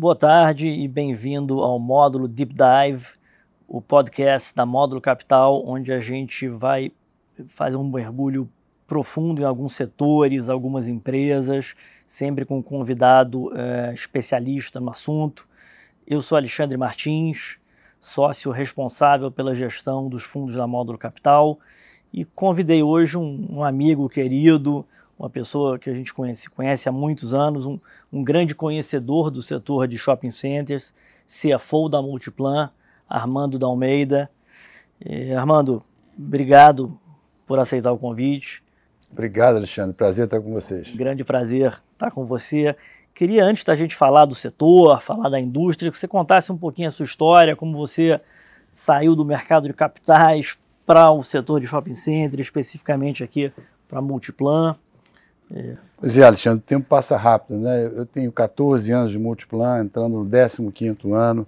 Boa tarde e bem-vindo ao módulo Deep Dive, o podcast da Módulo Capital, onde a gente vai fazer um mergulho profundo em alguns setores, algumas empresas, sempre com um convidado é, especialista no assunto. Eu sou Alexandre Martins, sócio responsável pela gestão dos fundos da Módulo Capital e convidei hoje um, um amigo querido, uma pessoa que a gente conhece, conhece há muitos anos, um, um grande conhecedor do setor de shopping centers, CFO da Multiplan, Armando da Almeida. Armando, obrigado por aceitar o convite. Obrigado, Alexandre. Prazer estar com vocês. Grande prazer estar com você. Queria, antes da gente falar do setor, falar da indústria, que você contasse um pouquinho a sua história, como você saiu do mercado de capitais para o setor de shopping center, especificamente aqui para a Multiplan. É. Pois é, Alexandre, o tempo passa rápido, né? Eu tenho 14 anos de Multiplan, entrando no 15º ano.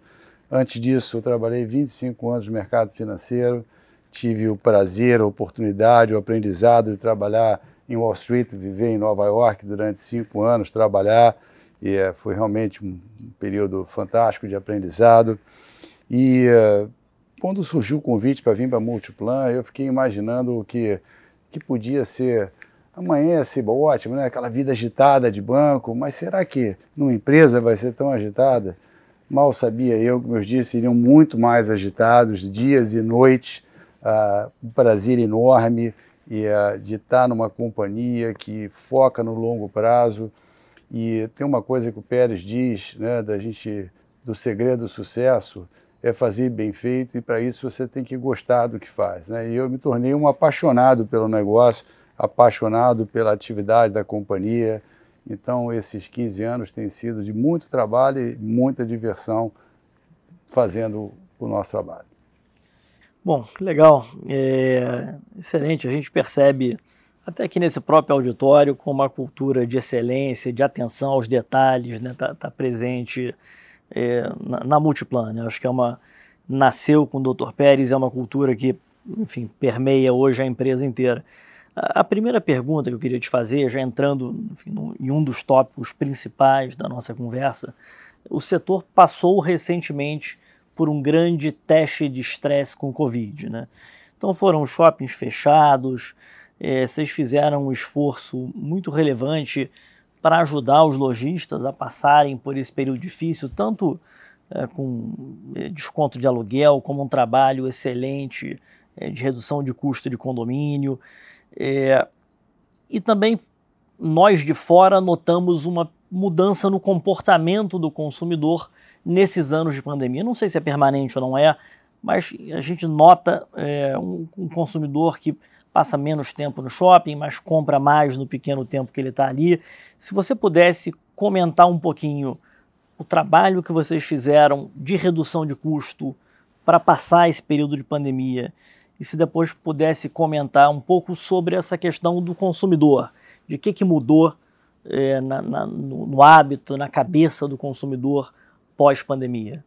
Antes disso, eu trabalhei 25 anos no mercado financeiro, tive o prazer, a oportunidade, o aprendizado de trabalhar em Wall Street, viver em Nova York durante cinco anos, trabalhar, e é, foi realmente um período fantástico de aprendizado. E uh, quando surgiu o convite para vir para Multiplan, eu fiquei imaginando o que, que podia ser amanhã ser ótimo, né? aquela vida agitada de banco, mas será que numa empresa vai ser tão agitada? Mal sabia eu que meus dias seriam muito mais agitados, dias e noites, uh, um prazer enorme e, uh, de estar numa companhia que foca no longo prazo. E tem uma coisa que o Pérez diz, né, da gente, do segredo do sucesso, é fazer bem feito e para isso você tem que gostar do que faz. Né? E eu me tornei um apaixonado pelo negócio, apaixonado pela atividade da companhia. Então, esses 15 anos têm sido de muito trabalho e muita diversão fazendo o nosso trabalho. Bom, legal, é, excelente. A gente percebe até aqui nesse próprio auditório como a cultura de excelência, de atenção aos detalhes, está né, tá, tá presente é, na, na Multiplan. Né? Acho que é uma nasceu com o Dr. Pérez, é uma cultura que, enfim, permeia hoje a empresa inteira. A primeira pergunta que eu queria te fazer, já entrando enfim, em um dos tópicos principais da nossa conversa, o setor passou recentemente por um grande teste de estresse com o Covid. Né? Então foram shoppings fechados, é, vocês fizeram um esforço muito relevante para ajudar os lojistas a passarem por esse período difícil, tanto é, com é, desconto de aluguel, como um trabalho excelente é, de redução de custo de condomínio. É, e também nós de fora notamos uma mudança no comportamento do consumidor nesses anos de pandemia. Não sei se é permanente ou não é, mas a gente nota é, um, um, consumidor que passa menos tempo no shopping, mas compra mais no pequeno tempo que ele está ali. Se você pudesse comentar um pouquinho o trabalho que vocês fizeram de redução de custo para passar esse período de pandemia e se depois pudesse comentar um pouco sobre essa questão do consumidor, de que, que mudou é, na, na, no, no, hábito, na cabeça do consumidor pós-pandemia.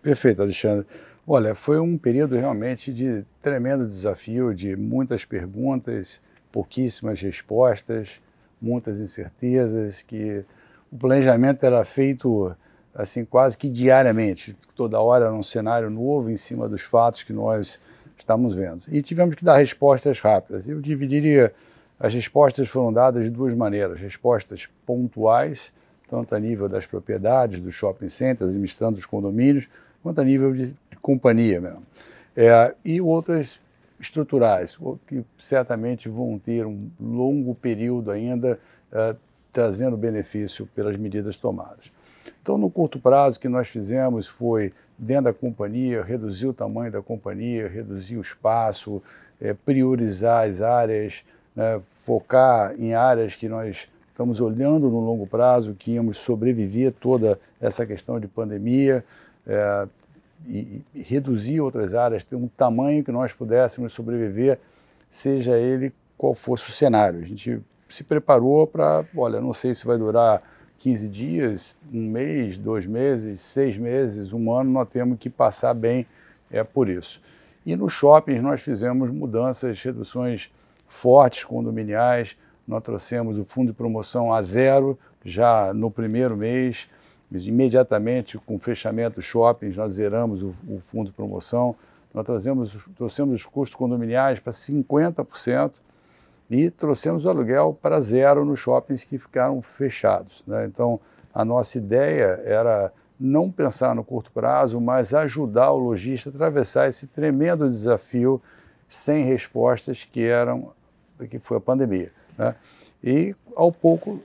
Perfeito, Alexandre. Olha, foi um período realmente de tremendo desafio, de muitas perguntas, pouquíssimas respostas, muitas incertezas, que o planejamento era feito assim quase que diariamente, toda hora era um cenário novo em cima dos fatos que nós estamos vendo. E tivemos que dar respostas rápidas. Eu dividiria, as respostas foram dadas de duas maneiras: respostas pontuais, tanto a nível das propriedades, dos shopping centers, administrando os condomínios, quanto a nível de, companhia mesmo. É, e outras estruturais, que certamente vão ter um longo período ainda é, trazendo benefício pelas medidas tomadas. Então, no curto prazo, o que nós fizemos foi dentro da companhia, reduzir o tamanho da companhia, reduzir o espaço, é, priorizar as áreas, né, focar em áreas que nós estamos olhando no longo prazo, que íamos sobreviver toda essa questão de pandemia, é, e, e, reduzir outras áreas, ter um tamanho que nós pudéssemos sobreviver, seja ele qual fosse o cenário. A gente se preparou para, olha, não sei se vai durar 15 dias, um mês, dois meses, seis meses, um ano, nós temos que passar bem é, por isso. E nos shoppings nós fizemos mudanças, reduções fortes condominiais, nós trouxemos o fundo de promoção a zero já no primeiro mês, Imediatamente, com o fechamento dos shoppings, nós zeramos o, o fundo de promoção, nós trouxemos os custos condominiais para 50% e trouxemos o aluguel para zero nos shoppings que ficaram fechados. Né? Então, a nossa ideia era não pensar no curto prazo, mas ajudar o lojista a atravessar esse tremendo desafio sem respostas que eram que foi a pandemia. Né? E ao pouco,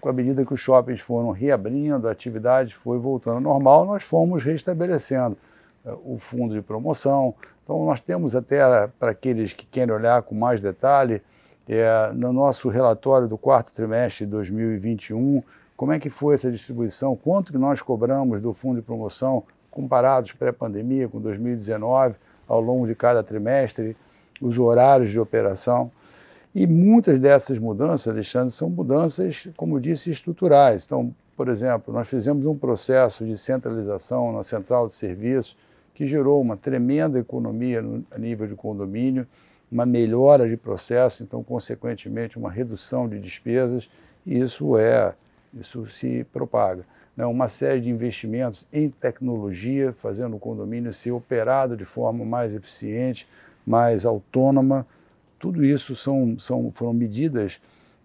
com a medida que os shoppings foram reabrindo, a atividade foi voltando ao normal, nós fomos restabelecendo uh, o fundo de promoção. Então nós temos até para aqueles que querem olhar com mais detalhe, é, no nosso relatório do quarto trimestre de 2021, como é que foi essa distribuição, quanto que nós cobramos do fundo de promoção comparados pré-pandemia com 2019 ao longo de cada trimestre, os horários de operação. E muitas dessas mudanças, Alexandre, são mudanças, como disse, estruturais. Então, por exemplo, nós fizemos um processo de centralização na central de serviços que gerou uma tremenda economia no, a nível de condomínio, uma melhora de processo, então, consequentemente, uma redução de despesas, e isso é, isso se propaga. Né? Uma série de investimentos em tecnologia, fazendo o condomínio ser operado de forma mais eficiente, mais autônoma. Tudo isso são, são, foram medidas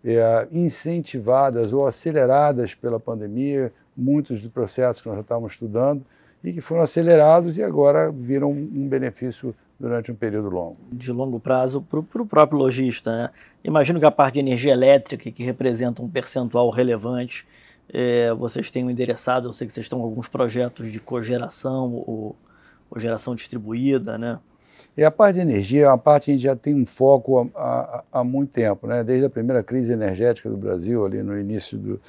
é, incentivadas ou aceleradas pela pandemia, muitos dos processos que nós já estávamos estudando e que foram acelerados e agora viram um benefício durante um período longo. De longo prazo para o próprio lojista. Né? Imagino que a parte de energia elétrica, que representa um percentual relevante, é, vocês tenham endereçado, eu sei que vocês estão com alguns projetos de cogeração ou, ou geração distribuída, né? E a parte de energia é uma parte que a gente já tem um foco há, há, há muito tempo, né? desde a primeira crise energética do Brasil, ali no início do,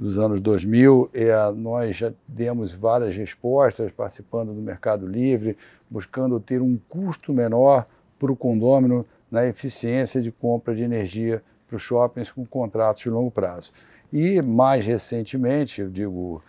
dos anos 2000, é, nós já demos várias respostas participando do Mercado Livre, buscando ter um custo menor para o condômino na eficiência de compra de energia para os shoppings com contratos de longo prazo. E mais recentemente, eu digo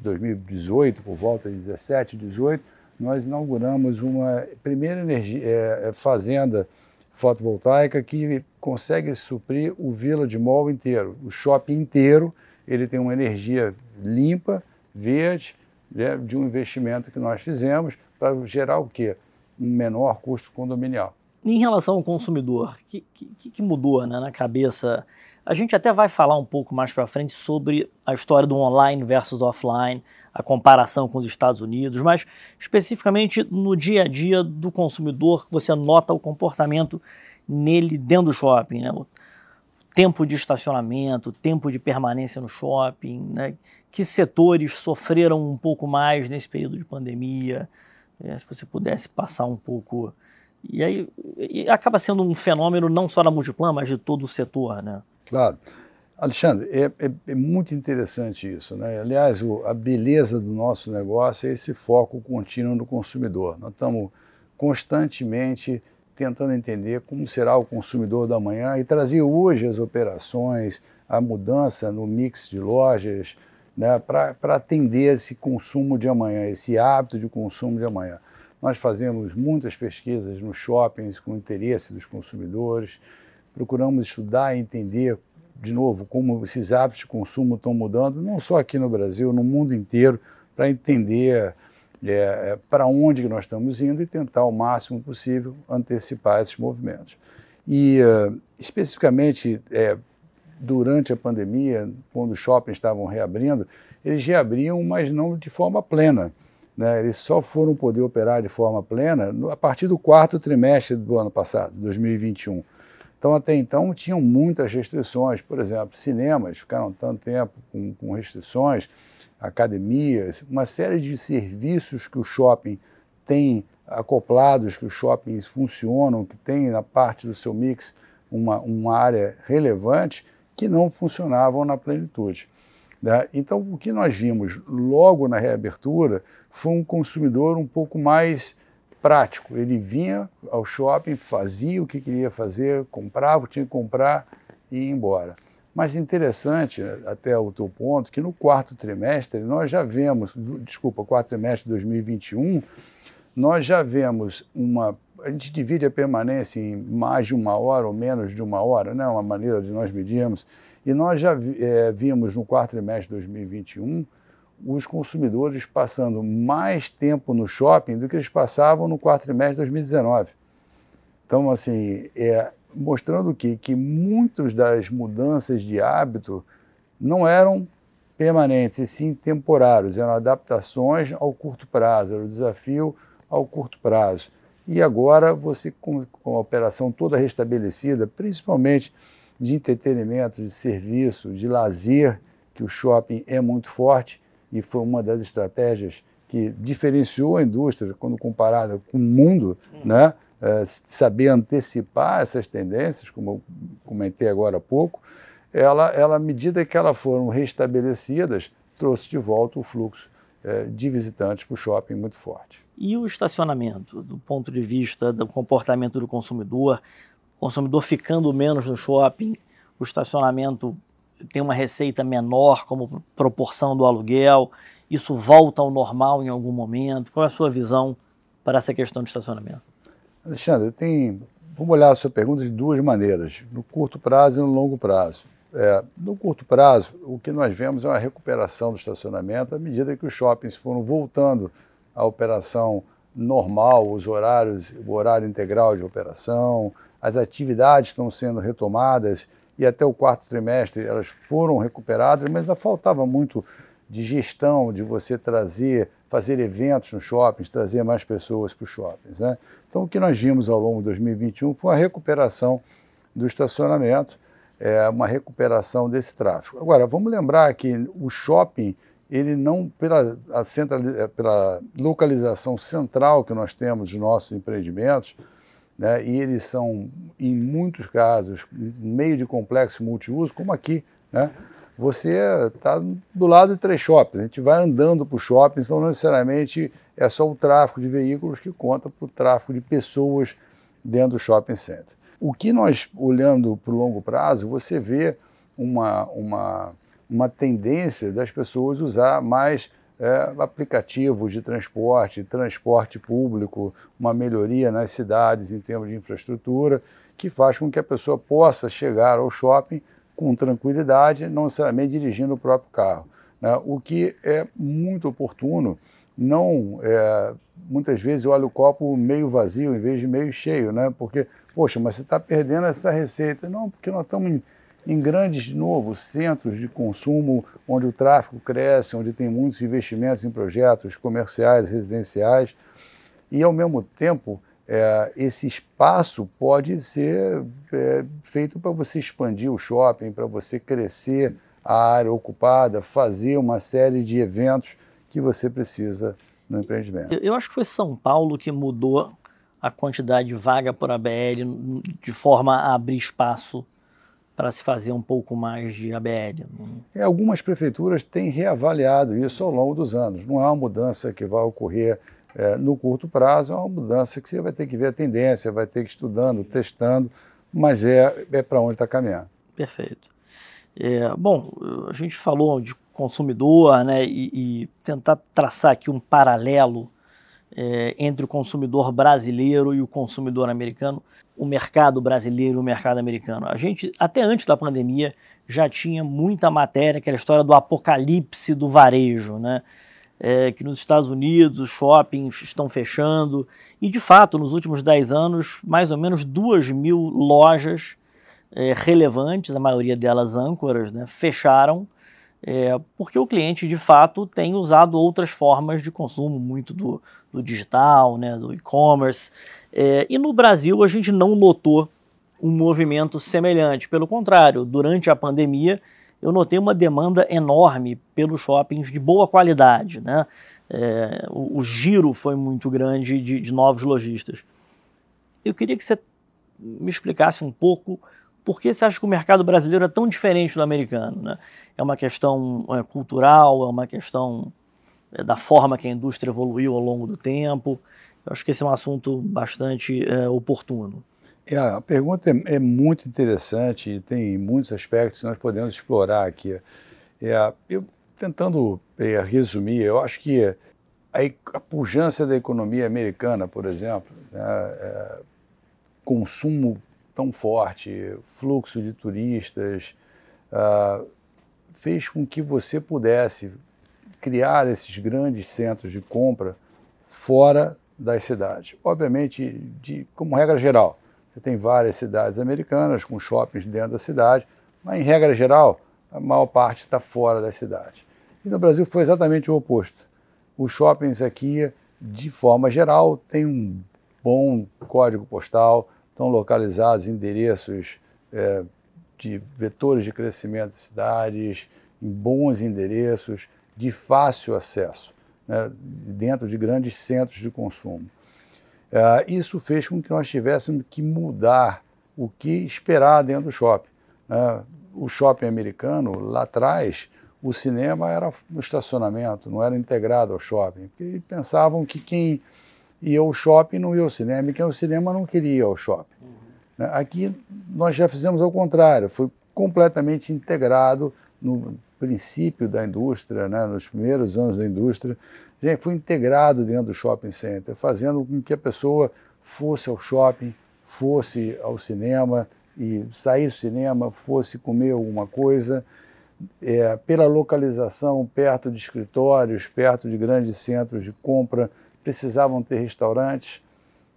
2018, por volta de 17, 18, nós inauguramos uma primeira energia, é, é, fazenda fotovoltaica que consegue suprir o Village Mall inteiro, o shopping inteiro. Ele tem uma energia limpa, verde, né, de um investimento que nós fizemos para gerar o quê? Um menor custo condominial. Em relação ao consumidor, o que, que, que, mudou né, na cabeça? A gente até vai falar um pouco mais para frente sobre a história do online versus offline, a comparação com os Estados Unidos, mas especificamente no dia a dia do consumidor, você nota o comportamento nele dentro do shopping, né? Tempo de estacionamento, tempo de permanência no shopping, né? que setores sofreram um pouco mais nesse período de pandemia, é, se você pudesse passar um pouco e aí e acaba sendo um fenômeno não só da Multiplan, mas de todo o setor, né? Claro. Alexandre, é, é, é muito interessante isso. Né? Aliás, o, a beleza do nosso negócio é esse foco contínuo no consumidor. Nós estamos constantemente tentando entender como será o consumidor da manhã e trazer hoje as operações, a mudança no mix de lojas, né, para atender esse consumo de amanhã, esse hábito de consumo de amanhã. Nós fazemos muitas pesquisas nos shoppings com interesse dos consumidores, procuramos estudar e entender, de novo, como esses hábitos de consumo estão mudando, não só aqui no Brasil, no mundo inteiro, para entender é, é para onde nós estamos indo e tentar o máximo possível antecipar esses movimentos. E, uh, especificamente, é, durante a pandemia, quando os shoppings estavam reabrindo, eles reabriam, mas não de forma plena. Né? Eles só foram poder operar de forma plena a partir do quarto trimestre do ano passado, 2021. Então, até então, tinham muitas restrições. Por exemplo, cinemas ficaram tanto tempo com, com restrições, academias, uma série de serviços que o shopping tem acoplados, que os shoppings funcionam, que tem na parte do seu mix uma, uma área relevante, que não funcionavam na plenitude. Né? Então, o que nós vimos logo na reabertura foi um consumidor um pouco mais prático. Ele vinha ao shopping, fazia o que queria fazer, comprava tinha que comprar e ia embora. Mas interessante, até o teu ponto, que no quarto trimestre nós já vemos, desculpa, quarto trimestre de 2021, nós já vemos uma. A gente divide a permanência em mais de uma hora ou menos de uma hora, né? uma maneira de nós medirmos e nós já é, vimos no quarto trimestre de 2021 os consumidores passando mais tempo no shopping do que eles passavam no quarto trimestre de 2019. Então, assim, é, mostrando que, que muitas das mudanças de hábito não eram permanentes, e sim temporários, eram adaptações ao curto prazo, era o desafio ao curto prazo. E agora você, com, a operação toda restabelecida, principalmente de entretenimento, de serviço, de lazer, que o shopping é muito forte e foi uma das estratégias que diferenciou a indústria quando comparada com o mundo, né? É, saber antecipar essas tendências, como eu comentei agora há pouco, ela, ela à medida que elas foram restabelecidas, trouxe de volta o fluxo é, de visitantes para o shopping muito forte. E o estacionamento, do ponto de vista do comportamento do consumidor, o consumidor ficando menos no shopping, o estacionamento tem uma receita menor como proporção do aluguel, isso volta ao normal em algum momento? Qual é a sua visão para essa questão de estacionamento? Alexandre, tem, vamos olhar a sua pergunta de duas maneiras, no curto prazo e no longo prazo. É, no curto prazo, o que nós vemos é uma recuperação do estacionamento à medida que os shoppings foram voltando à operação normal, os horários, o horário integral de operação, as atividades estão sendo retomadas e até o quarto trimestre elas foram recuperadas, mas ainda faltava muito de gestão, de você trazer, fazer eventos nos shoppings, trazer mais pessoas para os shoppings. Né? Então, o que nós vimos ao longo de 2021 foi a recuperação do estacionamento, é, uma recuperação desse tráfego. Agora, vamos lembrar que o shopping, ele não, pela, central, é, pela localização central que nós temos dos nossos empreendimentos, né, e eles são, em muitos casos, meio de complexo multiuso, como aqui, né, você está do lado de três shoppings. A gente vai andando para o shopping, então não necessariamente é só o tráfego de veículos que conta para o tráfego de pessoas dentro do shopping center. O que nós, olhando para o longo prazo, você vê uma, uma, uma tendência das pessoas usar mais é, aplicativos de transporte, transporte público, uma melhoria nas cidades em termos de infraestrutura, que faz com que a pessoa possa chegar ao shopping com tranquilidade, não necessariamente dirigindo o próprio carro. Né? O que é muito oportuno, não é, muitas vezes olha o copo meio vazio em vez de meio cheio, né? porque, poxa, mas você está perdendo essa receita. Não, porque nós estamos em, em grandes, de novo, centros de consumo, onde o tráfego cresce, onde tem muitos investimentos em projetos comerciais, residenciais, e ao mesmo tempo é, esse espaço pode ser é, feito para você expandir o shopping, para você crescer a área ocupada, fazer uma série de eventos que você precisa no empreendimento. Eu acho que foi São Paulo que mudou a quantidade de vaga por ABL de forma a abrir espaço para se fazer um pouco mais de ABL. É, algumas prefeituras têm reavaliado isso ao longo dos anos. Não é uma mudança que vai ocorrer é, no curto prazo, é uma mudança que você vai ter que ver a tendência, vai ter que ir estudando, testando, mas é, é para onde está caminhando. Perfeito. É, bom, a gente falou de consumidor né, e, e tentar traçar aqui um paralelo é, entre o consumidor brasileiro e o consumidor americano, o mercado brasileiro e o mercado americano. A gente, até antes da pandemia, já tinha muita matéria, aquela história do apocalipse do varejo, né? É, que nos Estados Unidos os shoppings estão fechando. E, de fato, nos últimos 10 anos, mais ou menos 2 mil lojas é, relevantes, a maioria delas âncoras, né, fecharam, é, porque o cliente, de fato, tem usado outras formas de consumo, muito do, do digital, né, do e-commerce. É, e no Brasil, a gente não notou um movimento semelhante. Pelo contrário, durante a pandemia, eu notei uma demanda enorme pelos shoppings de boa qualidade. Né? É, o, o, giro foi muito grande de, de, novos lojistas. Eu queria que você me explicasse um pouco por que você acha que o mercado brasileiro é tão diferente do americano. Né? É uma questão é, cultural, é uma questão é, da forma que a indústria evoluiu ao longo do tempo. Eu acho que esse é um assunto bastante é, oportuno. É, a pergunta é, é, muito interessante e tem muitos aspectos que nós podemos explorar aqui. É, eu, tentando é, resumir, eu acho que a, a pujança da economia americana, por exemplo, né, é, consumo tão forte, fluxo de turistas, uh, fez com que você pudesse criar esses grandes centros de compra fora das cidades. Obviamente, de, como regra geral, você tem várias cidades americanas com shoppings dentro da cidade, mas em regra geral, a maior parte está fora das cidades. E no Brasil foi exatamente o oposto. Os shoppings aqui, de forma geral, têm um bom código postal, estão localizados em endereços é, de vetores de crescimento de cidades, em bons endereços, de fácil acesso, né, dentro de grandes centros de consumo. É, isso fez com que nós tivéssemos que mudar o que esperar dentro do shopping. Né? O shopping americano, lá atrás, o cinema era no estacionamento, não era integrado ao shopping. Porque pensavam que quem ia ao shopping não ia ao cinema, e quem ia ao cinema não queria ir ao shopping. Uhum. Aqui nós já fizemos ao contrário, foi completamente integrado no princípio da indústria, né, nos primeiros anos da indústria, gente, foi integrado dentro do shopping center, fazendo com que a pessoa fosse ao shopping, fosse ao cinema e saísse do cinema, fosse comer alguma coisa, é, pela localização perto de escritórios, perto de grandes centros de compra, precisavam ter restaurantes.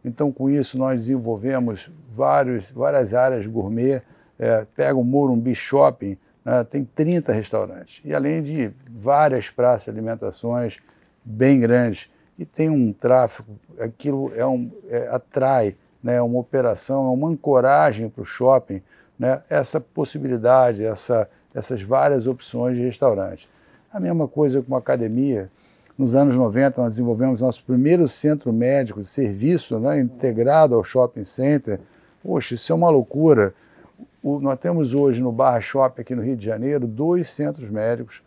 Então, com isso, nós desenvolvemos vários, várias áreas gourmet. É, pega o Morumbi Shopping, né, tem 30 restaurantes. E além de várias praças de alimentações bem grandes. E tem um tráfego, aquilo é um, é, atrai, né, uma operação, é uma ancoragem para o shopping, né, essa possibilidade, essa essas várias opções de restaurante. A mesma coisa com a academia. Nos anos 90, nós desenvolvemos nosso primeiro centro médico de serviço né, integrado ao shopping center. Poxa, isso é uma loucura. O, nós temos hoje no Barra Shopping, aqui no Rio de Janeiro, dois centros médicos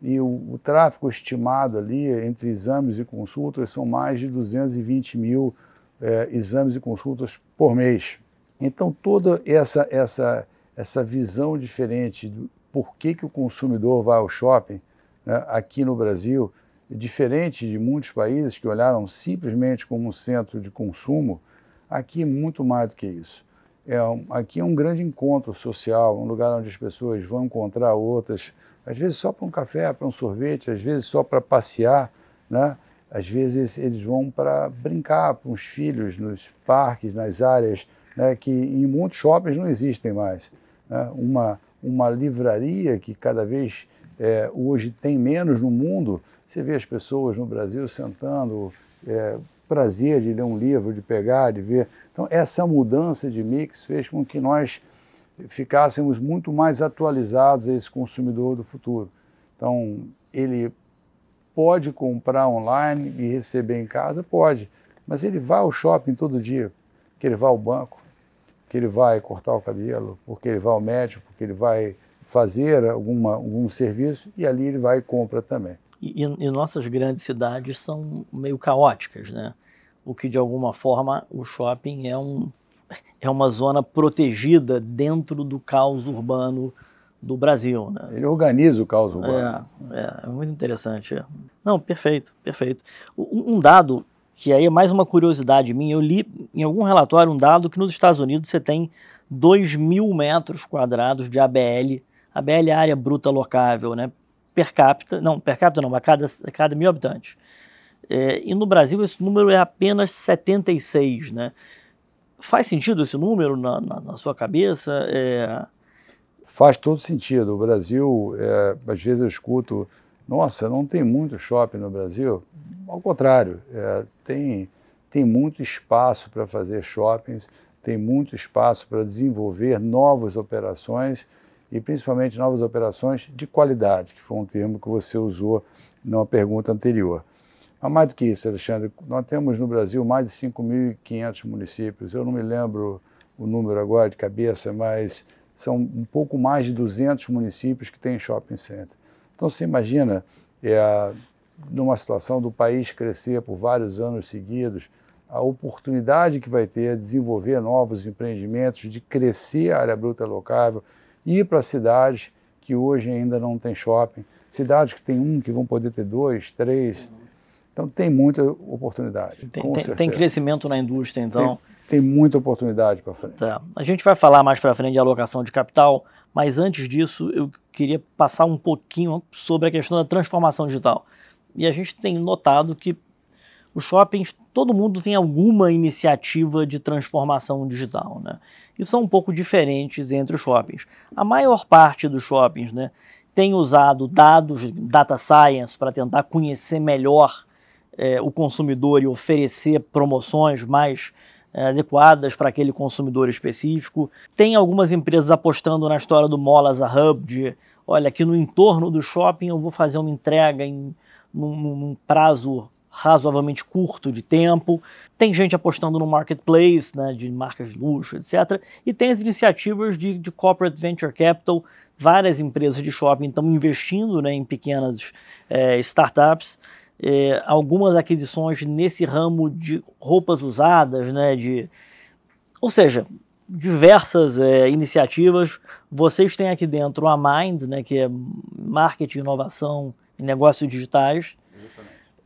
e o, o tráfego estimado ali entre exames e consultas são mais de 220 mil é, exames e consultas por mês. Então, toda essa, essa, essa visão diferente do, por que, que o consumidor vai ao shopping né, aqui no Brasil, diferente de muitos países que olharam simplesmente como um centro de consumo, aqui é muito mais do que isso. É, aqui é um grande encontro social, um lugar onde as pessoas vão encontrar outras, às vezes só para um café, para um sorvete, às vezes só para passear, né? às vezes eles vão para brincar com os filhos nos parques, nas áreas né, que em muitos shoppings não existem mais. Né? Uma, uma livraria que cada vez é, hoje tem menos no mundo, você vê as pessoas no Brasil sentando, é, prazer de ler um livro, de pegar, de ver. Então, essa mudança de mix fez com que nós ficássemos muito mais atualizados a esse consumidor do futuro. Então, ele pode comprar online e receber em casa? Pode, mas ele vai ao shopping todo dia, que ele vai ao banco, que ele vai cortar o cabelo, porque ele vai ao médico, porque ele vai fazer alguma, algum serviço e ali ele vai e compra também. E, e, nossas grandes cidades são meio caóticas, né? O que de alguma forma o shopping é, um, é uma zona protegida dentro do caos urbano do Brasil, né? Ele organiza o caos urbano. É, é, é muito interessante. É. Não, perfeito, perfeito. Um, um dado que aí é mais uma curiosidade minha. Eu li em algum relatório um dado que nos Estados Unidos você tem 2 mil metros quadrados de ABL. ABL é área bruta locável, né? Per capita, não, per capita não, a cada, a cada mil habitantes. É, e no Brasil esse número é apenas 76, né? Faz sentido esse número na, na, na sua cabeça? É... Faz todo sentido. O Brasil, é, às vezes eu escuto, nossa, não tem muito shopping no Brasil. Ao contrário, é, tem, tem muito espaço para fazer shoppings, tem muito espaço para desenvolver novas operações e principalmente novas operações de qualidade, que foi um termo que você usou numa pergunta anterior. Mas mais do que isso, Alexandre, nós temos no Brasil mais de 5.500 municípios. Eu não me lembro o número agora de cabeça, mas são um pouco mais de 200 municípios que têm shopping center. Então, você imagina é, numa situação do país crescer por vários anos seguidos, a oportunidade que vai ter de desenvolver novos empreendimentos, de crescer a área bruta locável, ir para cidades que hoje ainda não tem shopping, cidades que tem um, que vão poder ter dois, três. Então tem muita oportunidade. Tem, tem, tem crescimento na indústria, então. Tem, tem muita oportunidade para frente. Tá. A gente vai falar mais para frente de alocação de capital, mas antes disso eu queria passar um pouquinho sobre a questão da transformação digital. E a gente tem notado que os shoppings, todo mundo tem alguma iniciativa de transformação digital, né? E são um pouco diferentes entre os shoppings. A maior parte dos shoppings, né, tem usado dados, data science, para tentar conhecer melhor é, o consumidor e oferecer promoções mais é, adequadas para aquele consumidor específico. Tem algumas empresas apostando na história do Molas a Hub, de olha, aqui no entorno do shopping eu vou fazer uma entrega em num, num prazo razoavelmente curto de tempo. Tem gente apostando no marketplace, né, de marcas de luxo, etc. E tem as iniciativas de, de corporate venture capital. Várias empresas de shopping estão investindo né, em pequenas é, startups. É, algumas aquisições nesse ramo de roupas usadas, né, de, ou seja, diversas é, iniciativas. Vocês têm aqui dentro a Mind, né, que é marketing, inovação e negócios digitais.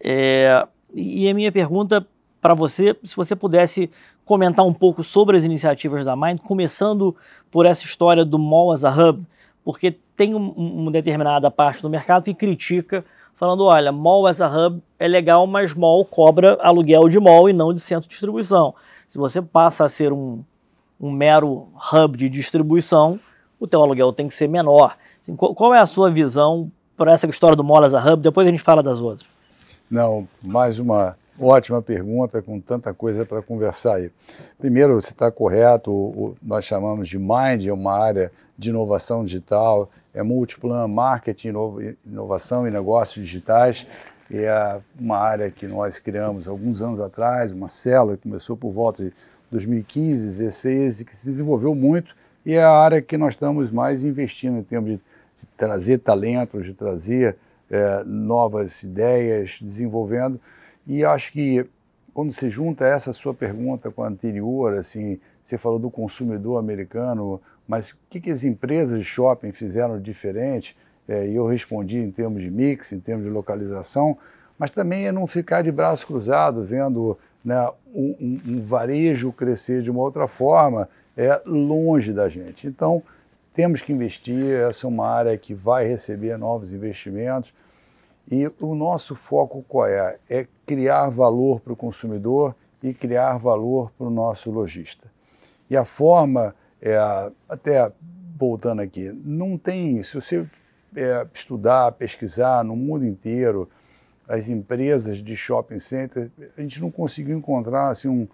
É, e a minha pergunta para você, se você pudesse comentar um pouco sobre as iniciativas da Mind, começando por essa história do Mall as a Hub, porque tem um, uma determinada parte do mercado que critica, falando, olha, Mall as a Hub é legal, mas Mall cobra aluguel de mall e não de centro de distribuição. Se você passa a ser um, um mero hub de distribuição, o teu aluguel tem que ser menor. Assim, qual, qual, é a sua visão para essa história do Mall as a Hub? Depois a gente fala das outras. Não, mais uma ótima pergunta com tanta coisa para conversar aí. Primeiro, você está correto, o, o, nós chamamos de Mind, é uma área de inovação digital, é Multiplan Marketing, Inovação e Negócios Digitais, é uma área que nós criamos alguns anos atrás, uma célula que começou por volta de 2015, 2016 e que se desenvolveu muito e é a área que nós estamos mais investindo em termos de, de trazer talentos, de trazer é, novas ideias, desenvolvendo. E acho que quando se junta essa sua pergunta com a anterior, assim, você falou do consumidor americano, mas o que, que as empresas de shopping fizeram diferente? É, e eu respondi em termos de mix, em termos de localização, mas também é não ficar de braços cruzados vendo né, um, um, um, varejo crescer de uma outra forma, é longe da gente. Então, temos que investir, essa é uma área que vai receber novos investimentos. E o nosso foco qual é? É criar valor para o consumidor e criar valor para o nosso lojista. E a forma, é, até voltando aqui, não tem, se você é, estudar, pesquisar no mundo inteiro, as empresas de shopping center, a gente não conseguiu encontrar assim, um,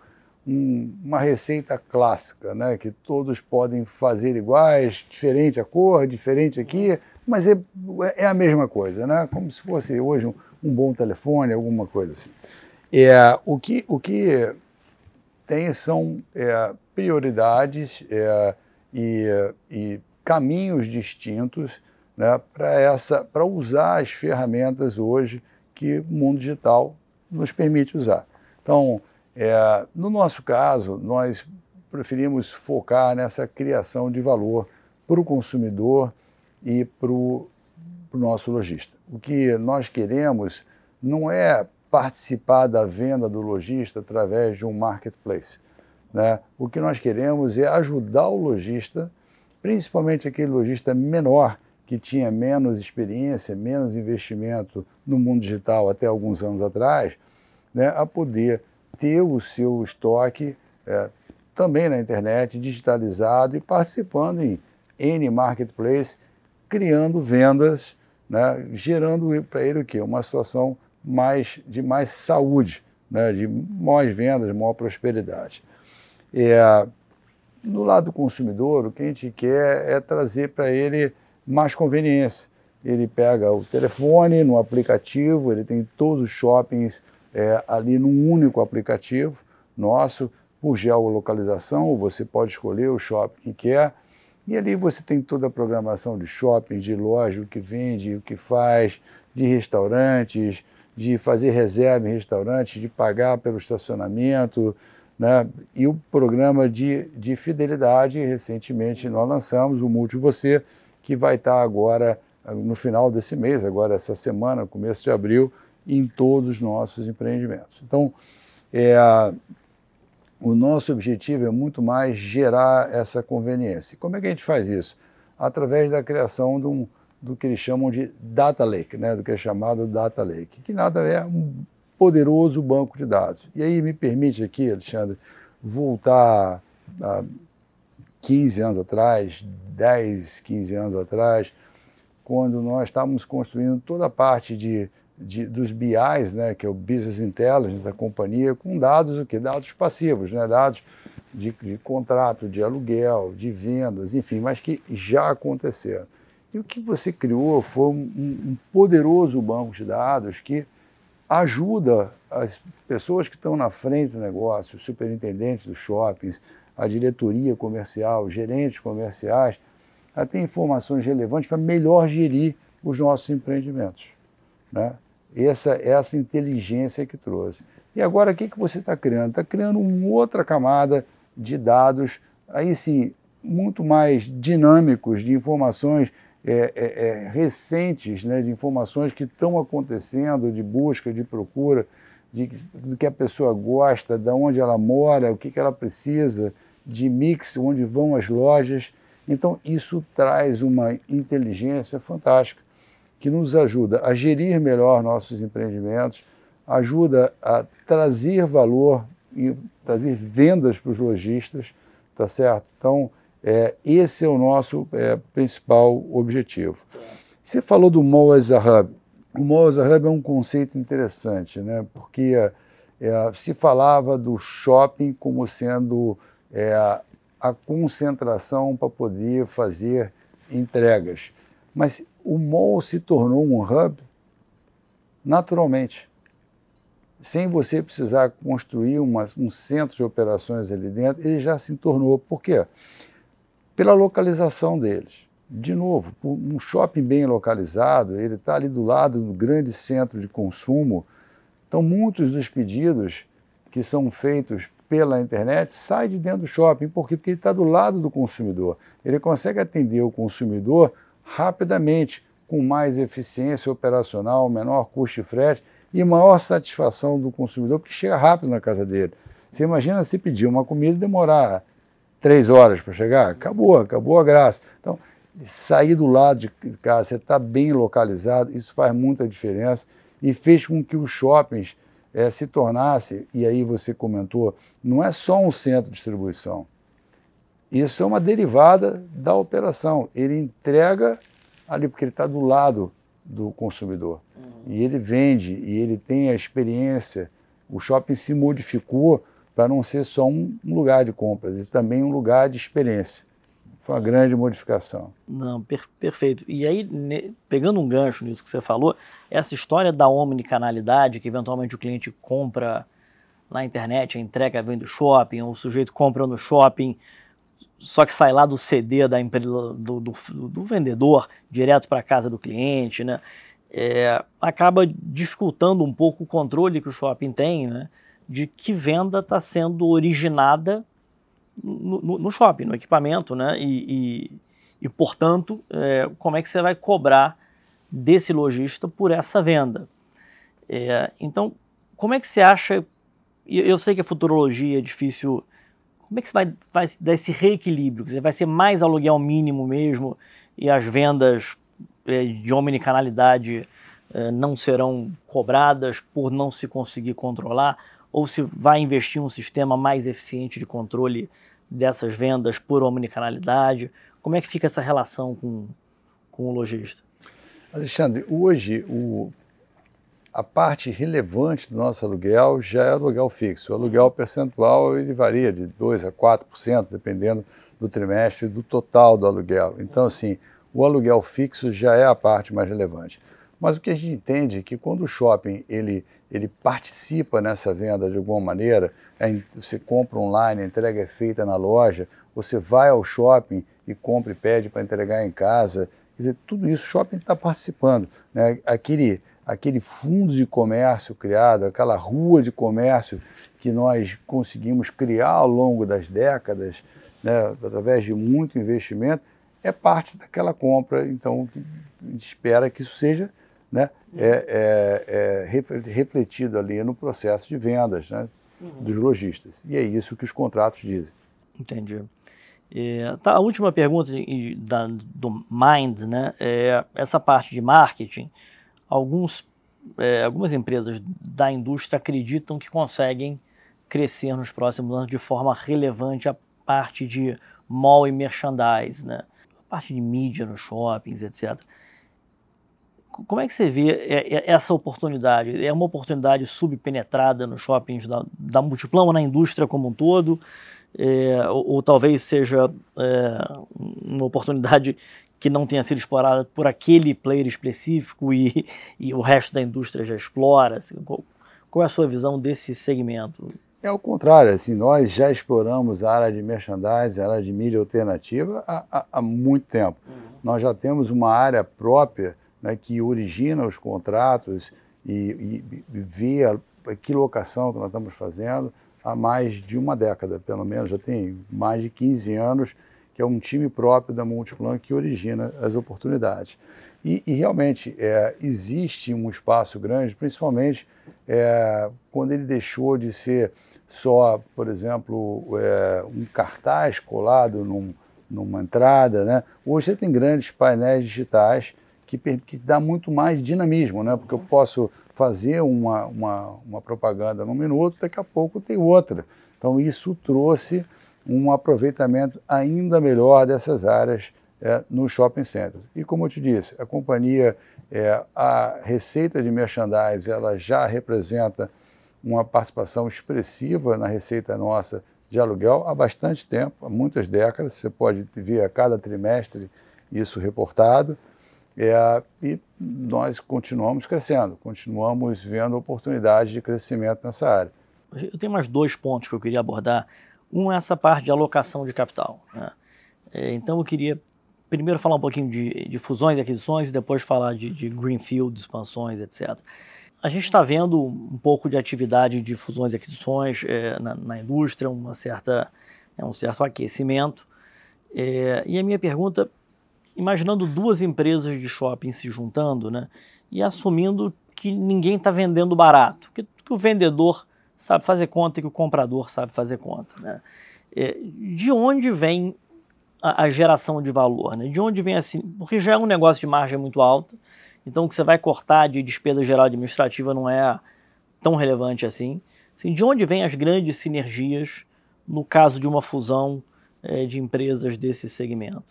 um, uma receita clássica, né? que todos podem fazer iguais, diferente a cor, diferente aqui, mas é, é a mesma coisa, né? como se fosse hoje um, um bom telefone, alguma coisa assim. É, o, que, o que tem são é, prioridades é, e, e caminhos distintos né, para usar as ferramentas hoje que o mundo digital nos permite usar. Então, é, no nosso caso, nós preferimos focar nessa criação de valor para o consumidor e para o nosso lojista. O que nós queremos não é participar da venda do lojista através de um marketplace. Né? O que nós queremos é ajudar o lojista, principalmente aquele lojista menor, que tinha menos experiência, menos investimento no mundo digital até alguns anos atrás, né, a poder ter o seu estoque é, também na internet, digitalizado e participando em N Marketplace, criando vendas, né, gerando para ele o quê? Uma situação mais, de mais saúde, né, de maiores vendas, maior prosperidade. É, no lado do consumidor, o que a gente quer é trazer para ele mais conveniência. Ele pega o telefone no aplicativo, ele tem todos os shoppings é, ali num único aplicativo nosso, por geolocalização, você pode escolher o shopping que quer, e ali você tem toda a programação de shopping, de loja, o que vende, o que faz, de restaurantes, de fazer reserva em restaurantes, de pagar pelo estacionamento, né? e o programa de, de fidelidade, recentemente nós lançamos o Multi Você, que vai estar agora no final desse mês, agora essa semana, começo de abril, em todos os nossos empreendimentos. Então, é, o nosso objetivo é muito mais gerar essa conveniência. Como é que a gente faz isso? Através da criação de um, do que eles chamam de data lake, né? do que é chamado data lake, que nada é um poderoso banco de dados. E aí me permite aqui, Alexandre, voltar a 15 anos atrás, 10, 15 anos atrás, quando nós estávamos construindo toda a parte de, de, dos BIs, né, que é o Business Intelligence da companhia, com dados o que? Dados passivos, né, dados de, de contrato, de aluguel, de vendas, enfim, mas que já aconteceram. E o que você criou foi um, um poderoso banco de dados que ajuda as pessoas que estão na frente do negócio, os superintendentes dos shoppings, a diretoria comercial, gerentes comerciais, a ter informações relevantes para melhor gerir os nossos empreendimentos. Né? Essa, essa inteligência que trouxe. E agora o que, que você está criando? Está criando uma outra camada de dados, aí sim, muito mais dinâmicos, de informações é, é, é, recentes, né, de informações que estão acontecendo, de busca, de procura, de, do que a pessoa gosta, de onde ela mora, o que, que ela precisa, de mix, onde vão as lojas. Então, isso traz uma inteligência fantástica que nos ajuda a gerir melhor nossos empreendimentos, ajuda a trazer valor e trazer vendas para os lojistas, tá certo? Então, é, esse é o nosso é, principal objetivo. Você falou do Mall as a Hub. O Mall as a Hub é um conceito interessante, né? porque é, se falava do shopping como sendo é, a concentração para poder fazer entregas. Mas o mall se tornou um hub naturalmente sem você precisar construir uma, um centro de operações ali dentro, ele já se tornou. Por quê? pela localização deles. De novo, um shopping bem localizado, ele está ali do lado do grande centro de consumo. Então, muitos dos pedidos que são feitos pela internet saem de dentro do shopping. Por quê? Porque ele está do lado do consumidor. Ele consegue atender o consumidor rapidamente, com mais eficiência operacional, menor custo de frete e maior satisfação do consumidor, porque chega rápido na casa dele. Você imagina se pedir uma comida e demorar três horas para chegar, acabou, acabou a graça. Então, sair do lado de casa, você está bem localizado, isso faz muita diferença e fez com que os shoppings é, se tornasse, e aí você comentou, não é só um centro de distribuição. Isso é uma derivada da operação. Ele entrega ali, porque ele está do lado do consumidor. Uhum. E ele vende, e ele tem a experiência. O shopping se modificou para não ser só um, lugar de compras, e também um lugar de experiência. Foi uma grande modificação. Não, per perfeito. E aí, ne, pegando um gancho nisso que você falou, essa história da omnicanalidade, que eventualmente o cliente compra na internet, a entrega vem do shopping, ou o sujeito compra no shopping, só que sai lá do CD da do, do, do vendedor direto para a casa do cliente, né? É, acaba dificultando um pouco o controle que o shopping tem, né? de que venda está sendo originada no, no, no, shopping, no equipamento, né? E, e, e portanto, é, como é que você vai cobrar desse lojista por essa venda? É, então, como é que você acha? Eu sei que a futurologia é difícil. Como é que você vai, vai dar esse reequilíbrio? Você vai ser mais aluguel mínimo mesmo e as vendas é, de omnicanalidade é, não serão cobradas por não se conseguir controlar? ou se vai investir um sistema mais eficiente de controle dessas vendas por omnicanalidade? Como é que fica essa relação com, com o lojista? Alexandre, hoje o, a parte relevante do nosso aluguel já é aluguel fixo. O aluguel percentual ele varia de 2% a 4%, dependendo do trimestre, do total do aluguel. Então, assim, o aluguel fixo já é a parte mais relevante. Mas o que a gente entende é que quando o shopping ele, ele participa nessa venda de alguma maneira, é, você compra online, a entrega é feita na loja, você vai ao shopping e compra e pede para entregar em casa, quer dizer, tudo isso o shopping está participando. Né? Aquele, aquele fundo de comércio criado, aquela rua de comércio que nós conseguimos criar ao longo das décadas, né, através de muito investimento, é parte daquela compra. Então, a gente espera que isso seja né, é, é, é refletido ali no processo de vendas. Né? uhum. dos lojistas. E é isso que os contratos dizem. Entendi. É, tá, a última pergunta da, do Mind, né? É essa parte de marketing. Alguns, é, algumas empresas da indústria acreditam que conseguem crescer nos próximos anos de forma relevante a parte de mall e merchandise, né? a parte de mídia nos shoppings, etc. Como é que você vê essa oportunidade? É uma oportunidade subpenetrada nos shoppings da, da na indústria como um todo? É, ou, ou, talvez seja é, uma oportunidade que não tenha sido explorada por aquele player específico e, e o resto da indústria já explora? Assim, qual, qual, é a sua visão desse segmento? É o contrário, assim, nós já exploramos a área de merchandising, a área de mídia alternativa há, há, há muito tempo. Uhum. Nós já temos uma área própria né, que origina os contratos e, e, e vê a, que locação que nós estamos fazendo há mais de uma década, pelo menos, já tem mais de 15 anos, que é um time próprio da Multiplan que origina as oportunidades. E, e realmente é, existe um espaço grande, principalmente é, quando ele deixou de ser só, por exemplo, é, um cartaz colado num, numa entrada. Né? Hoje você tem grandes painéis digitais que, que dá muito mais dinamismo, né? porque eu posso fazer uma, uma, uma propaganda num minuto, daqui a pouco tem outra. Então isso trouxe um aproveitamento ainda melhor dessas áreas é, no shopping centers. E como eu te disse, a companhia, é, a receita de merchandise, ela já representa uma participação expressiva na receita nossa de aluguel há bastante tempo, há muitas décadas. Você pode ver a cada trimestre isso reportado. É, e nós continuamos crescendo, continuamos vendo oportunidades de crescimento nessa área. Eu tenho mais dois pontos que eu queria abordar. Um é essa parte de alocação de capital. Né? É, então eu queria primeiro falar um pouquinho de, de fusões e aquisições e depois falar de, de greenfield, expansões, etc. A gente está vendo um pouco de atividade de fusões e aquisições é, na, na, indústria, uma certa, é, um certo aquecimento. É, e a minha pergunta, imaginando duas empresas de shopping se juntando, né, e assumindo que ninguém está vendendo barato, que, que, o vendedor sabe fazer conta e que o comprador sabe fazer conta. Né? É, de onde vem a, a, geração de valor? Né? De onde vem assim? Porque já é um negócio de margem muito alta então, o que você vai cortar de despesa geral administrativa não é tão relevante assim. assim de onde vêm as grandes sinergias no caso de uma fusão é, de empresas desse segmento?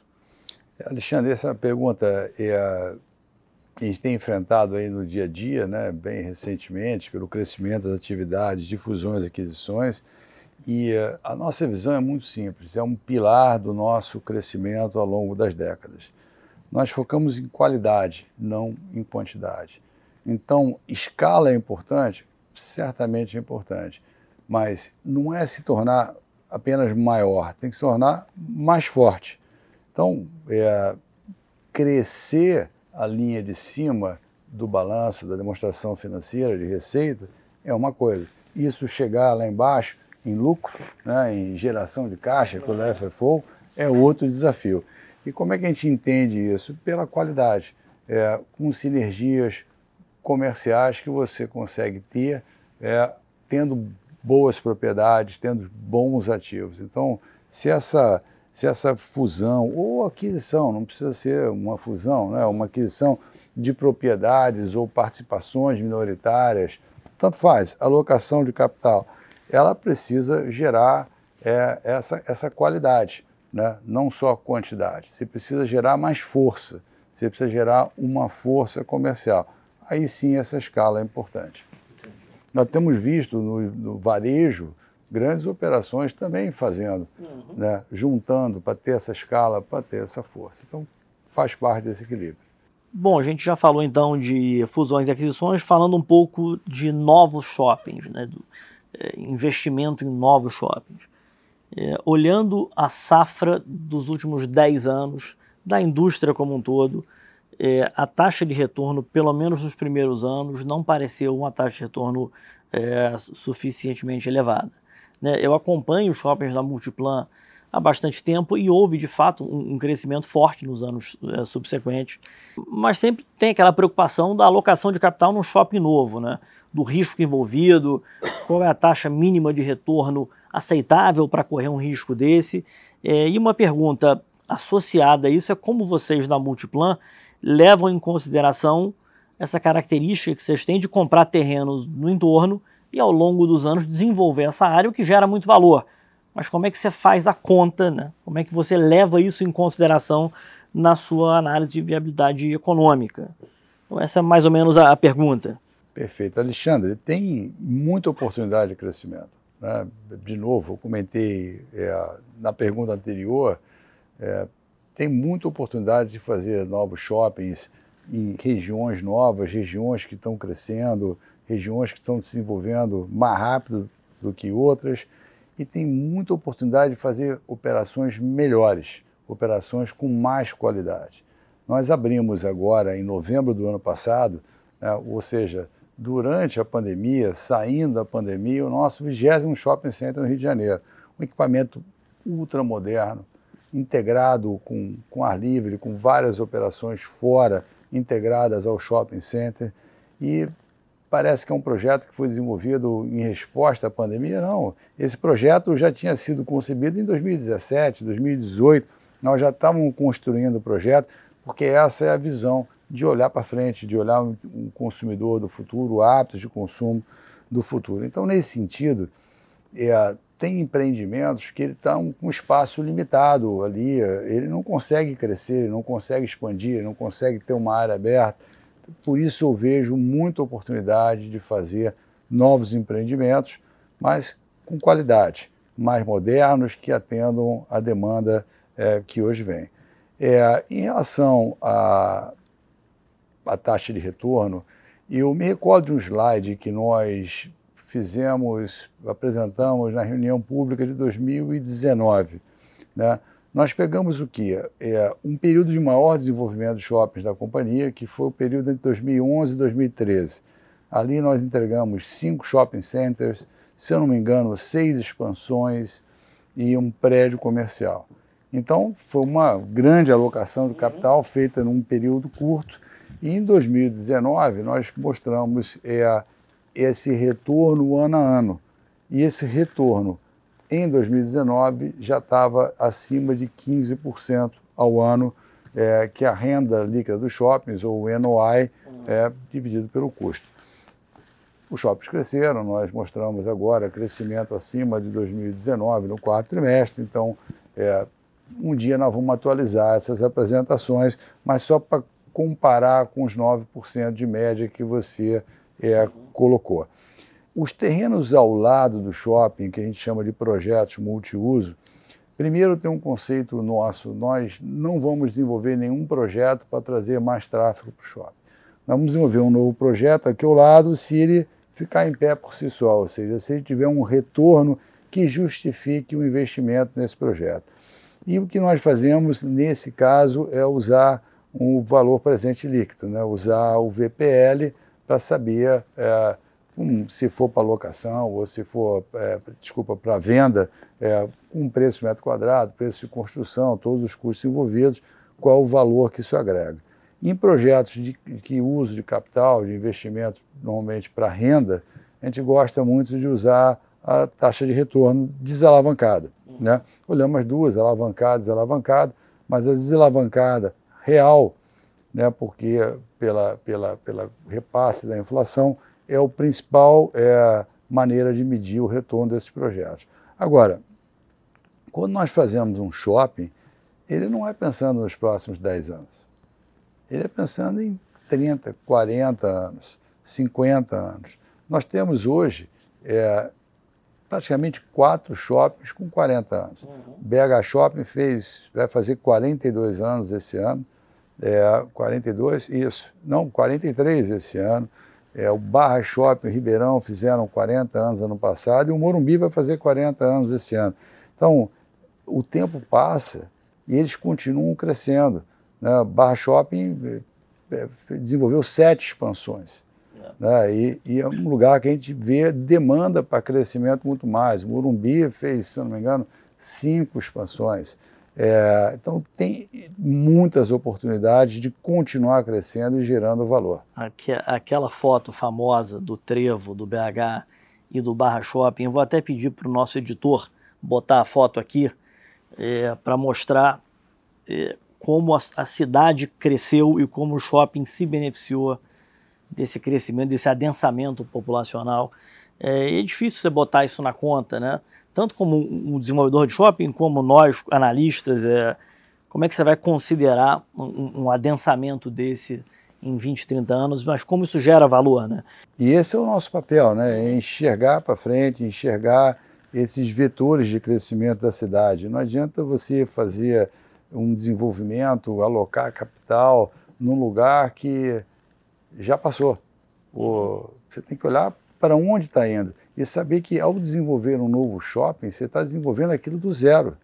Alexandre, essa pergunta é a gente tem enfrentado aí no dia a dia, né, bem recentemente, pelo crescimento das atividades de fusões e aquisições. E uh, a nossa visão é muito simples, é um pilar do nosso crescimento ao longo das décadas. Nós focamos em qualidade, não em quantidade. Então, escala é importante? Certamente é importante, mas não é se tornar apenas maior, tem que se tornar mais forte. Então, é, crescer a linha de cima do balanço, da demonstração financeira de receita, é uma coisa. Isso chegar lá embaixo em lucro, né, em geração de caixa, pelo FFO, é outro desafio. E como é que a gente entende isso? Pela qualidade, é, com sinergias comerciais que você consegue ter, é, tendo boas propriedades, tendo bons ativos. Então, se essa, se essa fusão ou aquisição, não precisa ser uma fusão, né, uma aquisição de propriedades ou participações minoritárias, tanto faz, alocação de capital, ela precisa gerar é, essa, essa qualidade né? não só quantidade. Você precisa gerar mais força, você precisa gerar uma força comercial. Aí sim essa escala é importante. Nós temos visto no, no, varejo grandes operações também fazendo, uhum. né? juntando para ter essa escala, para ter essa força. Então faz parte desse equilíbrio. Bom, a gente já falou então de fusões e aquisições, falando um pouco de novos shoppings, né? Do, é, investimento em novos shoppings é, olhando a safra dos últimos 10 anos da indústria como um todo, é, a taxa de retorno, pelo menos nos primeiros anos, não pareceu uma taxa de retorno é, suficientemente elevada. Né? Eu acompanho os shoppings da Multiplan há bastante tempo e houve de fato um, um crescimento forte nos anos é, subsequentes. Mas sempre tem aquela preocupação da alocação de capital num shopping novo, né? do risco envolvido, qual é a taxa mínima de retorno aceitável para correr um risco desse. É, e uma pergunta associada a isso é como vocês da Multiplan levam em consideração essa característica que vocês têm de comprar terrenos no entorno e ao longo dos anos desenvolver essa área, o que gera muito valor. Mas como é que você faz a conta, né? Como é que você leva isso em consideração na sua análise de viabilidade econômica? Então essa é mais ou menos a, pergunta. Perfeito. Alexandre, tem muita oportunidade de crescimento. Né? De novo, eu comentei é, na pergunta anterior, é, tem muita oportunidade de fazer novos shoppings em regiões novas, regiões que estão crescendo, regiões que estão se desenvolvendo mais rápido do que outras, e tem muita oportunidade de fazer operações melhores, operações com mais qualidade. Nós abrimos agora, em novembro do ano passado, né, ou seja, durante a pandemia, saindo da pandemia, o nosso vigésimo shopping center no Rio de Janeiro. Um equipamento ultramoderno, integrado com, com ar livre, com várias operações fora, integradas ao shopping center. E parece que é um projeto que foi desenvolvido em resposta à pandemia. Não, esse projeto já tinha sido concebido em 2017, 2018. Nós já estávamos construindo o projeto, porque essa é a visão de olhar para frente, de olhar um, um consumidor do futuro, hábitos de consumo do futuro. Então, nesse sentido, é, tem empreendimentos que está um, com um espaço limitado ali, ele não consegue crescer, ele não consegue expandir, ele não consegue ter uma área aberta. Por isso eu vejo muita oportunidade de fazer novos empreendimentos, mas com qualidade, mais modernos, que atendam a demanda é, que hoje vem. É, em relação a a taxa de retorno. Eu me recordo de um slide que nós fizemos, apresentamos na reunião pública de 2019. Né? Nós pegamos o que? É, um período de maior desenvolvimento de shoppings da companhia, que foi o período entre 2011 e 2013. Ali nós entregamos cinco shopping centers, se eu não me engano, seis expansões e um prédio comercial. Então, foi uma grande alocação de capital feita num período curto e em 2019, nós mostramos é, esse retorno ano a ano. E esse retorno em 2019 já estava acima de 15% ao ano, é, que é a renda líquida dos shoppings, ou o NOI, é dividido pelo custo. Os shoppings cresceram, nós mostramos agora crescimento acima de 2019 no quarto trimestre, então é, um dia nós vamos atualizar essas apresentações, mas só para comparar com os 9% de média que você é, colocou. Os terrenos ao lado do shopping, que a gente chama de projetos multiuso, primeiro tem um conceito nosso: nós não vamos desenvolver nenhum projeto para trazer mais tráfego para o shopping. Nós vamos desenvolver um novo projeto aqui ao lado se ele ficar em pé por si só, ou seja, se ele tiver um retorno que justifique o investimento nesse projeto. E o que nós fazemos nesse caso é usar um valor presente líquido, né? usar o VPL para saber é, um, se for para locação ou se for, é, desculpa, para venda, é, um preço metro quadrado, preço de construção, todos os custos envolvidos, qual o valor que isso agrega. Em projetos de que uso de capital, de investimento, normalmente para renda, a gente gosta muito de usar a taxa de retorno desalavancada. Né? Olhamos as duas, alavancada, desalavancada, mas a desalavancada real, né, porque pela, pela, pela repasse da inflação é o principal é, maneira de medir o retorno desses projetos. Agora, quando nós fazemos um shopping, ele não é pensando nos próximos 10 anos. Ele é pensando em 30, 40 anos, 50 anos. Nós temos hoje é, praticamente quatro shoppings com 40 anos. Uhum. BH Shopping fez, vai fazer 42 anos esse ano. É, 42, isso. Não, 43 esse ano. É, o Barra Shopping o Ribeirão fizeram 40 anos ano passado e o Morumbi vai fazer 40 anos esse ano. Então, o tempo passa e eles continuam crescendo. Né? Barra Shopping é, desenvolveu sete expansões. É. Né? E, e, é um lugar que a gente vê demanda para crescimento muito mais. O Morumbi fez, se não me engano, cinco expansões. É, então, tem muitas oportunidades de continuar crescendo e gerando valor. Aquela foto famosa do Trevo, do BH e do Barra Shopping, eu vou até pedir para o nosso editor botar a foto aqui é, para mostrar é, como a, a, cidade cresceu e como o shopping se beneficiou desse crescimento, desse adensamento populacional. É, é difícil você botar isso na conta, né? Tanto como um desenvolvedor de shopping, como nós, analistas, é, como é que você vai considerar um, um adensamento desse em 20, 30 anos, mas como isso gera valor, né? E esse é o nosso papel, né? É enxergar para frente, enxergar esses vetores de crescimento da cidade. Não adianta você fazer um desenvolvimento, alocar capital num lugar que já passou. você tem que olhar para onde está indo e saber que ao desenvolver um novo shopping, você está desenvolvendo aquilo do zero.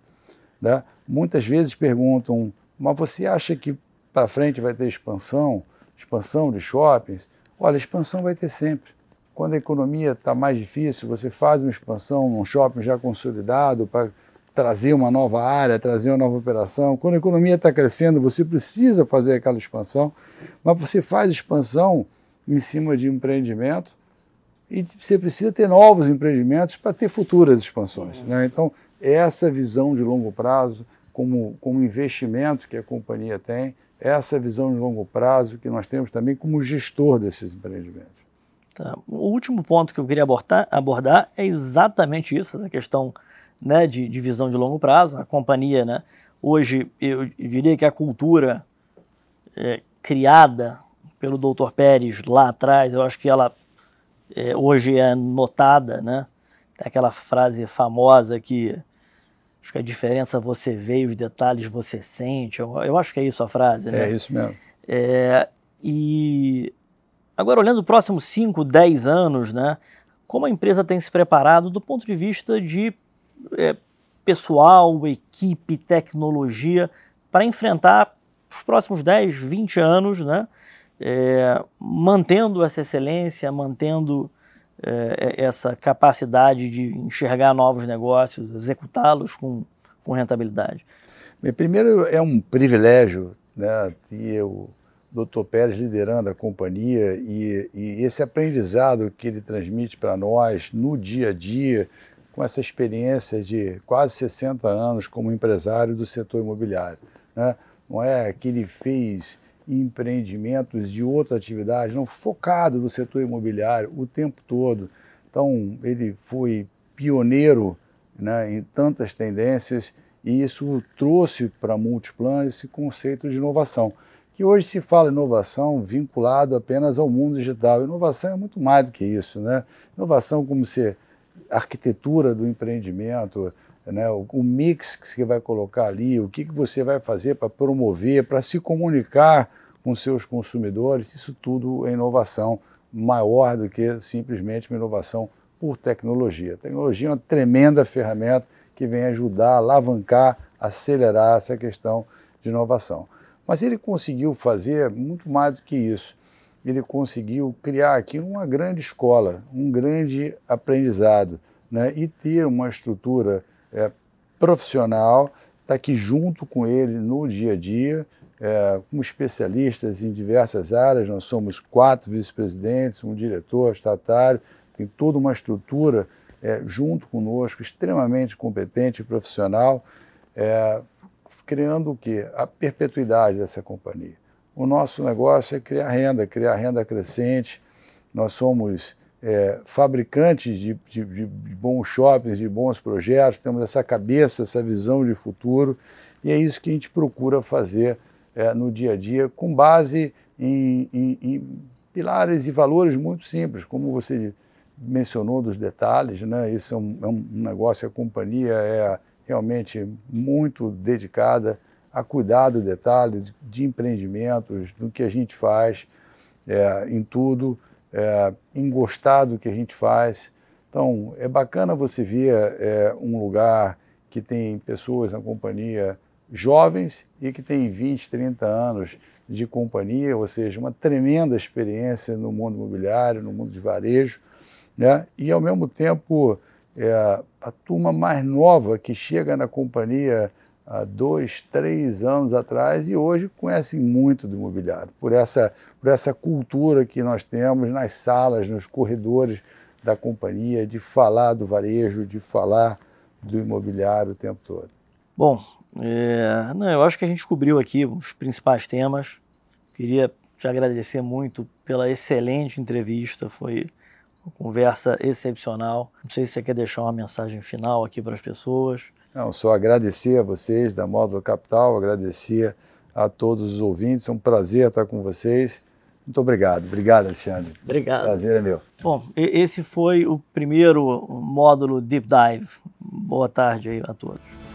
Né? Muitas vezes perguntam, mas você acha que para frente vai ter expansão, expansão de shoppings? Olha, expansão vai ter sempre. Quando a economia está mais difícil, você faz uma expansão num shopping já consolidado para trazer uma nova área, trazer uma nova operação. Quando a economia está crescendo, você precisa fazer aquela expansão, mas você faz expansão em cima de empreendimento e você precisa ter novos empreendimentos para ter futuras expansões. Né? Então, essa visão de longo prazo, como, como investimento que a companhia tem, essa visão de longo prazo que nós temos também como gestor desses empreendimentos. Tá. O último ponto que eu queria abordar, abordar é exatamente isso, essa questão né, de, de, visão de longo prazo. A companhia, né, hoje, eu, eu diria que a cultura é, criada pelo Dr. Pérez lá atrás, eu acho que ela é, hoje é notada, né? Tem aquela frase famosa que acho que a diferença você vê, os detalhes você sente. Eu, eu acho que é isso a frase, né? É isso mesmo. É, e agora olhando os próximos 5, 10 anos, né? Como a empresa tem se preparado do ponto de vista de é, pessoal, equipe, tecnologia para enfrentar os próximos 10, 20 anos, né? É, mantendo essa excelência, mantendo é, essa capacidade de enxergar novos negócios, executá-los com, com rentabilidade? Bem, primeiro, é um privilégio né, ter o Dr. Pérez liderando a companhia e, e esse aprendizado que ele transmite para nós no dia a dia, com essa experiência de quase 60 anos como empresário do setor imobiliário. Né? Não é que ele fez empreendimentos de outras atividades, não focado no setor imobiliário o tempo todo. Então, ele foi pioneiro né, em tantas tendências e isso trouxe para a Multiplan esse conceito de inovação, que hoje se fala inovação vinculado apenas ao mundo digital. Inovação é muito mais do que isso, né? Inovação como ser arquitetura do empreendimento, né, o, o, mix que você vai colocar ali, o que, que você vai fazer para promover, para se comunicar com seus consumidores, isso tudo é inovação maior do que simplesmente uma inovação por tecnologia. A tecnologia é uma tremenda ferramenta que vem ajudar alavancar, acelerar essa questão de inovação. Mas ele conseguiu fazer muito mais do que isso. Ele conseguiu criar aqui uma grande escola, um grande aprendizado, né? e ter uma estrutura é, profissional, está aqui junto com ele no dia a dia, é, como especialistas em diversas áreas. Nós somos quatro vice-presidentes, um diretor estatário, tem toda uma estrutura é, junto conosco, extremamente competente e profissional, é, criando o quê? A perpetuidade dessa companhia. O nosso negócio é criar renda, criar renda crescente. Nós somos é, fabricantes de, de, de, bons shoppings, de bons projetos, temos essa cabeça, essa visão de futuro, e é isso que a gente procura fazer é, no dia a dia, com base em, em, em, pilares e valores muito simples, como você mencionou dos detalhes, né? isso é um, é um negócio, a companhia é realmente muito dedicada a cuidar do detalhe, de, empreendimentos, do que a gente faz, é, em tudo é, em gostar do que a gente faz. Então, é bacana você ver é, um lugar que tem pessoas na companhia jovens e que têm 20, 30 anos de companhia, ou seja, uma tremenda experiência no mundo imobiliário, no mundo de varejo, né? e ao mesmo tempo é a turma mais nova que chega na companhia há dois, três anos atrás e hoje conhecem muito do imobiliário, por essa, por essa cultura que nós temos nas salas, nos corredores da companhia, de falar do varejo, de falar do imobiliário o tempo todo. Bom, é, não, eu acho que a gente cobriu aqui os principais temas. Queria te agradecer muito pela excelente entrevista, foi uma conversa excepcional. Não sei se você quer deixar uma mensagem final aqui para as pessoas. Não, só agradecer a vocês da Módulo Capital, agradecer a todos os ouvintes, é um prazer estar com vocês. Muito obrigado. Obrigado, Alexandre. Obrigado. Prazer é meu. Bom, esse foi o primeiro módulo Deep Dive. Boa tarde aí a todos.